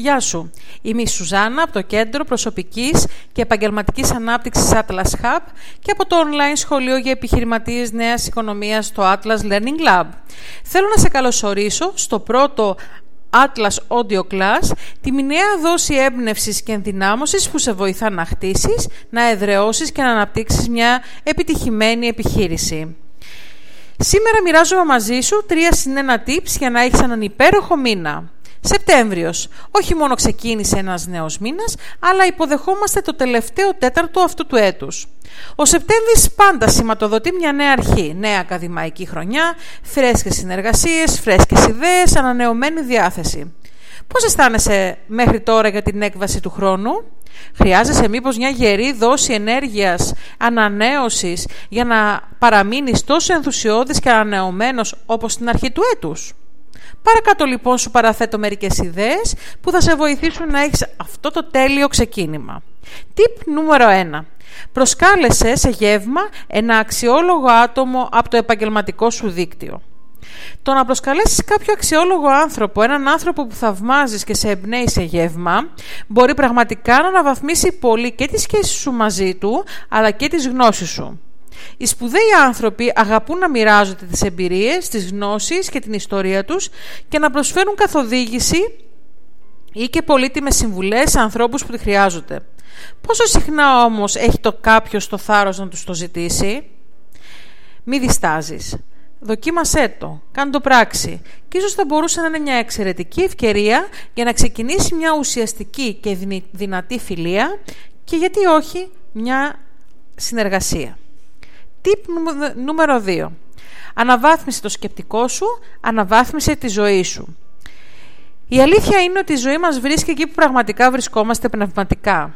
Γεια σου. Είμαι η Σουζάνα από το Κέντρο Προσωπικής και Επαγγελματικής Ανάπτυξης Atlas Hub και από το online σχολείο για επιχειρηματίες νέας οικονομίας στο Atlas Learning Lab. Θέλω να σε καλωσορίσω στο πρώτο Atlas Audio Class, τη μηνιαία δόση έμπνευσης και ενδυνάμωσης που σε βοηθά να χτίσεις, να εδραιώσεις και να αναπτύξεις μια επιτυχημένη επιχείρηση. Σήμερα μοιράζομαι μαζί σου τρία συνένα tips για να έχεις έναν υπέροχο μήνα. Σεπτέμβριος. Όχι μόνο ξεκίνησε ένας νέος μήνας, αλλά υποδεχόμαστε το τελευταίο τέταρτο αυτού του έτους. Ο Σεπτέμβρης πάντα σηματοδοτεί μια νέα αρχή, νέα ακαδημαϊκή χρονιά, φρέσκες συνεργασίες, φρέσκες ιδέες, ανανεωμένη διάθεση. Πώς αισθάνεσαι μέχρι τώρα για την έκβαση του χρόνου; Χρειάζεσαι μήπως μια γερή δόση ενέργειας, ανανέωσης για να παραμείνεις τόσο ενθουσιώδης και ανανεωμένος όπως στην αρχή του έτους; Παρακάτω λοιπόν σου παραθέτω μερικές ιδέες που θα σε βοηθήσουν να έχεις αυτό το τέλειο ξεκίνημα. Τιπ νούμερο 1. Προσκάλεσε σε γεύμα ένα αξιόλογο άτομο από το επαγγελματικό σου δίκτυο. Το να προσκαλέσεις κάποιο αξιόλογο άνθρωπο, έναν άνθρωπο που θαυμάζεις και σε εμπνέει σε γεύμα, μπορεί πραγματικά να αναβαθμίσει πολύ και τη σχέση σου μαζί του, αλλά και τις γνώσεις σου. Οι σπουδαίοι άνθρωποι αγαπούν να μοιράζονται τις εμπειρίες, τις γνώσεις και την ιστορία τους και να προσφέρουν καθοδήγηση ή και πολύτιμες συμβουλές σε ανθρώπους που τη χρειάζονται. Πόσο συχνά όμως έχει το κάποιος το θάρρος να τους το ζητήσει; Μη διστάζεις. Δοκίμασέ το, κάνε το πράξη και ίσως θα μπορούσε να είναι μια εξαιρετική ευκαιρία για να ξεκινήσει μια ουσιαστική και δυνατή φιλία και γιατί όχι μια συνεργασία. Τύπ νούμερο 2. Αναβάθμισε το σκεπτικό σου, αναβάθμισε τη ζωή σου. Η αλήθεια είναι ότι η ζωή μας βρίσκει εκεί που πραγματικά βρισκόμαστε πνευματικά.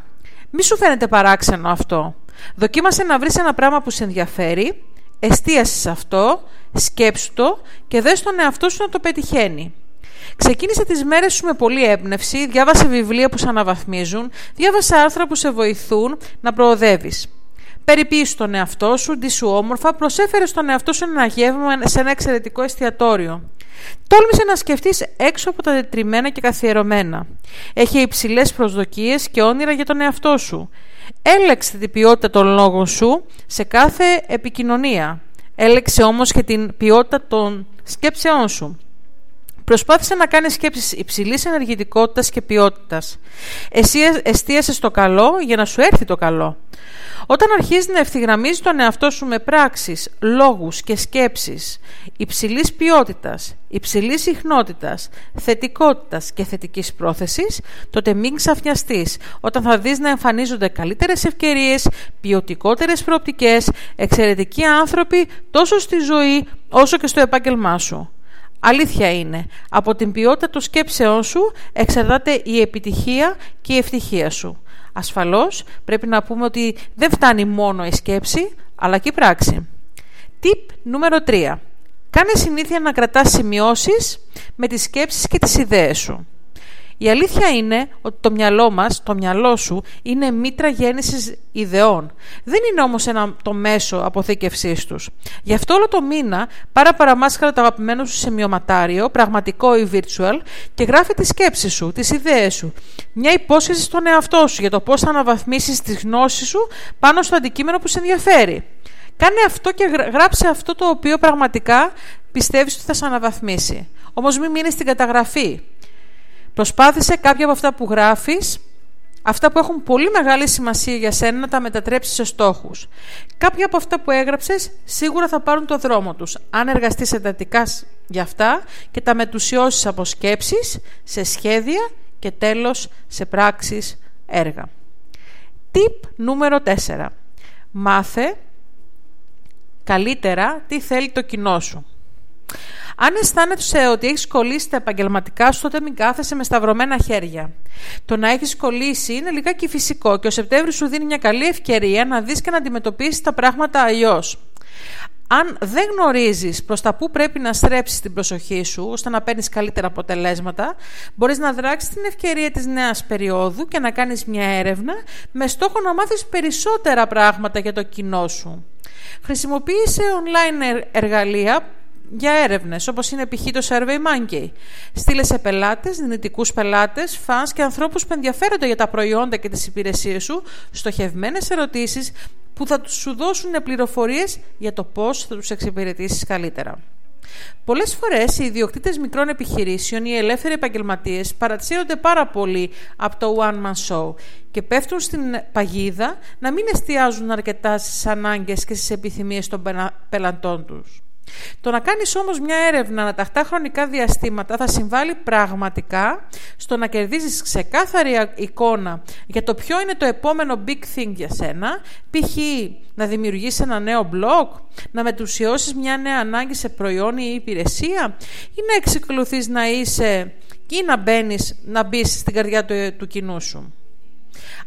Μη σου φαίνεται παράξενο αυτό. Δοκίμασε να βρεις ένα πράγμα που σε ενδιαφέρει, εστίασες σε αυτό, σκέψου το και δες τον εαυτό σου να το πετυχαίνει. Ξεκίνησε τις μέρες σου με πολλή έμπνευση, διάβασε βιβλία που σε αναβαθμίζουν, διάβασε άρθρα που σε βοηθούν να προοδεύεις. Περιποίησε τον εαυτό σου, σου όμορφα, προσέφερε στον εαυτό σου ένα γεύμα σε ένα εξαιρετικό εστιατόριο. Τόλμησε να σκεφτείς έξω από τα τετριμένα και καθιερωμένα. Έχει υψηλές προσδοκίες και όνειρα για τον εαυτό σου. Έλεξε την ποιότητα των λόγων σου σε κάθε επικοινωνία. Έλεξε όμως και την ποιότητα των σκέψεών σου. Προσπάθησε να κάνει σκέψεις υψηλής ενεργητικότητας και ποιότητας. Εσύ εστίασες στο καλό για να σου έρθει το καλό. Όταν αρχίζεις να ευθυγραμμίζεις τον εαυτό σου με πράξεις, λόγους και σκέψεις υψηλής ποιότητας, υψηλής συχνότητας, θετικότητας και θετικής πρόθεσης, τότε μην ξαφνιαστείς όταν θα δεις να εμφανίζονται καλύτερες ευκαιρίες, ποιοτικότερες προοπτικές, εξαιρετικοί άνθρωποι τόσο στη ζωή όσο και στο επάγγελμά σου. Αλήθεια είναι, από την ποιότητα των σκέψεών σου εξαρτάται η επιτυχία και η ευτυχία σου. Ασφαλώς πρέπει να πούμε ότι δεν φτάνει μόνο η σκέψη, αλλά και η πράξη. Τιπ νούμερο 3. Κάνε συνήθεια να κρατάς σημειώσεις με τις σκέψεις και τις ιδέες σου. Η αλήθεια είναι ότι το μυαλό μας, το μυαλό σου, είναι μήτρα γέννησης ιδεών. Δεν είναι όμως ένα, το μέσο αποθήκευσής τους. Γι' αυτό όλο το μήνα πάρα παραμάσχαρα το αγαπημένο σου σημειωματάριο, πραγματικό ή virtual, και γράφει τις σκέψεις σου, τις ιδέες σου. Μια υπόσχεση στον εαυτό σου για το πώς θα αναβαθμίσεις τις γνώσεις σου πάνω στο αντικείμενο που σε ενδιαφέρει. Κάνε αυτό και γράψε αυτό το οποίο πραγματικά πιστεύεις ότι θα σε αναβαθμίσει. Όμως μην μείνεις στην καταγραφή. Προσπάθησε κάποια από αυτά που γράφεις, αυτά που έχουν πολύ μεγάλη σημασία για σένα, να τα μετατρέψεις σε στόχους. Κάποια από αυτά που έγραψες σίγουρα θα πάρουν το δρόμο τους, αν εργαστείς εντατικά για αυτά και τα μετουσιώσεις από σκέψεις, σε σχέδια και τέλος σε πράξεις έργα. Τιπ νούμερο 4. Μάθε καλύτερα τι θέλει το κοινό σου. Αν αισθάνεσαι ότι έχεις κολλήσει τα επαγγελματικά σου, τότε μην κάθεσαι με σταυρωμένα χέρια. Το να έχεις κολλήσει είναι λιγάκι φυσικό και ο Σεπτέμβρη σου δίνει μια καλή ευκαιρία να δεις και να αντιμετωπίσεις τα πράγματα αλλιώς. Αν δεν γνωρίζεις προς τα πού πρέπει να στρέψεις την προσοχή σου ώστε να παίρνεις καλύτερα αποτελέσματα, μπορείς να δράξεις την ευκαιρία της νέας περίοδου και να κάνεις μια έρευνα με στόχο να μάθεις περισσότερα πράγματα για το κοινό σου. Χρησιμοποίησε online εργαλεία για έρευνες, όπως είναι π.χ. το SurveyMonkey. Στείλε σε πελάτες, δυνητικούς πελάτες, φανς και ανθρώπους που ενδιαφέρονται για τα προϊόντα και τις υπηρεσίες σου, στοχευμένες ερωτήσεις που θα σου δώσουν πληροφορίες για το πώς θα τους εξυπηρετήσεις καλύτερα. Πολλές φορές οι ιδιοκτήτες μικρών επιχειρήσεων ή οι ελεύθεροι επαγγελματίες παρατσίονται πάρα πολύ από το one man show και πέφτουν στην παγίδα να μην εστιάζουν αρκετά στις ανάγκες και στις επιθυμίες των πελατών τους. Το να κάνεις όμως μια έρευνα αναταχτά χρονικά διαστήματα θα συμβάλλει πραγματικά στο να κερδίζεις ξεκάθαρη εικόνα για το ποιο είναι το επόμενο big thing για σένα, π.χ. να δημιουργήσεις ένα νέο blog, να μετουσιώσεις μια νέα ανάγκη σε προϊόν ή υπηρεσία ή να εξεκολουθείς να είσαι ή να μπαίνεις, να μπεις στην καρδιά του, του κοινού σου.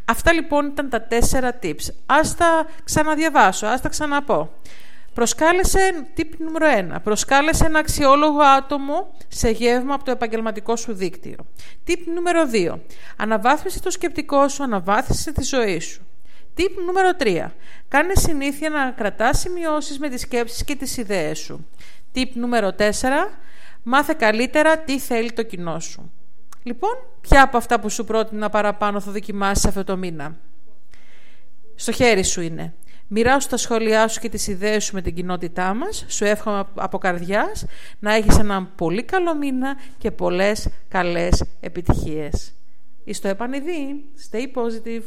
Αυτά λοιπόν ήταν τα τέσσερα tips. Ας τα ξαναδιαβάσω, ας τα ξαναπώ. Προσκάλεσε, tip νούμερο 1. Προσκάλεσε ένα αξιόλογο άτομο σε γεύμα από το επαγγελματικό σου δίκτυο. Tip νούμερο 2. Αναβάθμισε το σκεπτικό σου, αναβάθμισε τη ζωή σου. Tip νούμερο 3. Κάνε συνήθεια να κρατάς σημειώσεις με τις σκέψεις και τις ιδέες σου. Tip νούμερο 4. Μάθε καλύτερα τι θέλει το κοινό σου. Λοιπόν, ποια από αυτά που σου πρότεινα παραπάνω θα δοκιμάσεις αυτό το μήνα; Στο χέρι σου είναι. Μοιράσου τα σχόλιά σου και τις ιδέες σου με την κοινότητά μας. Σου εύχομαι από καρδιάς να έχεις έναν πολύ καλό μήνα και πολλές καλές επιτυχίες. Είστε επανειδή. Stay positive.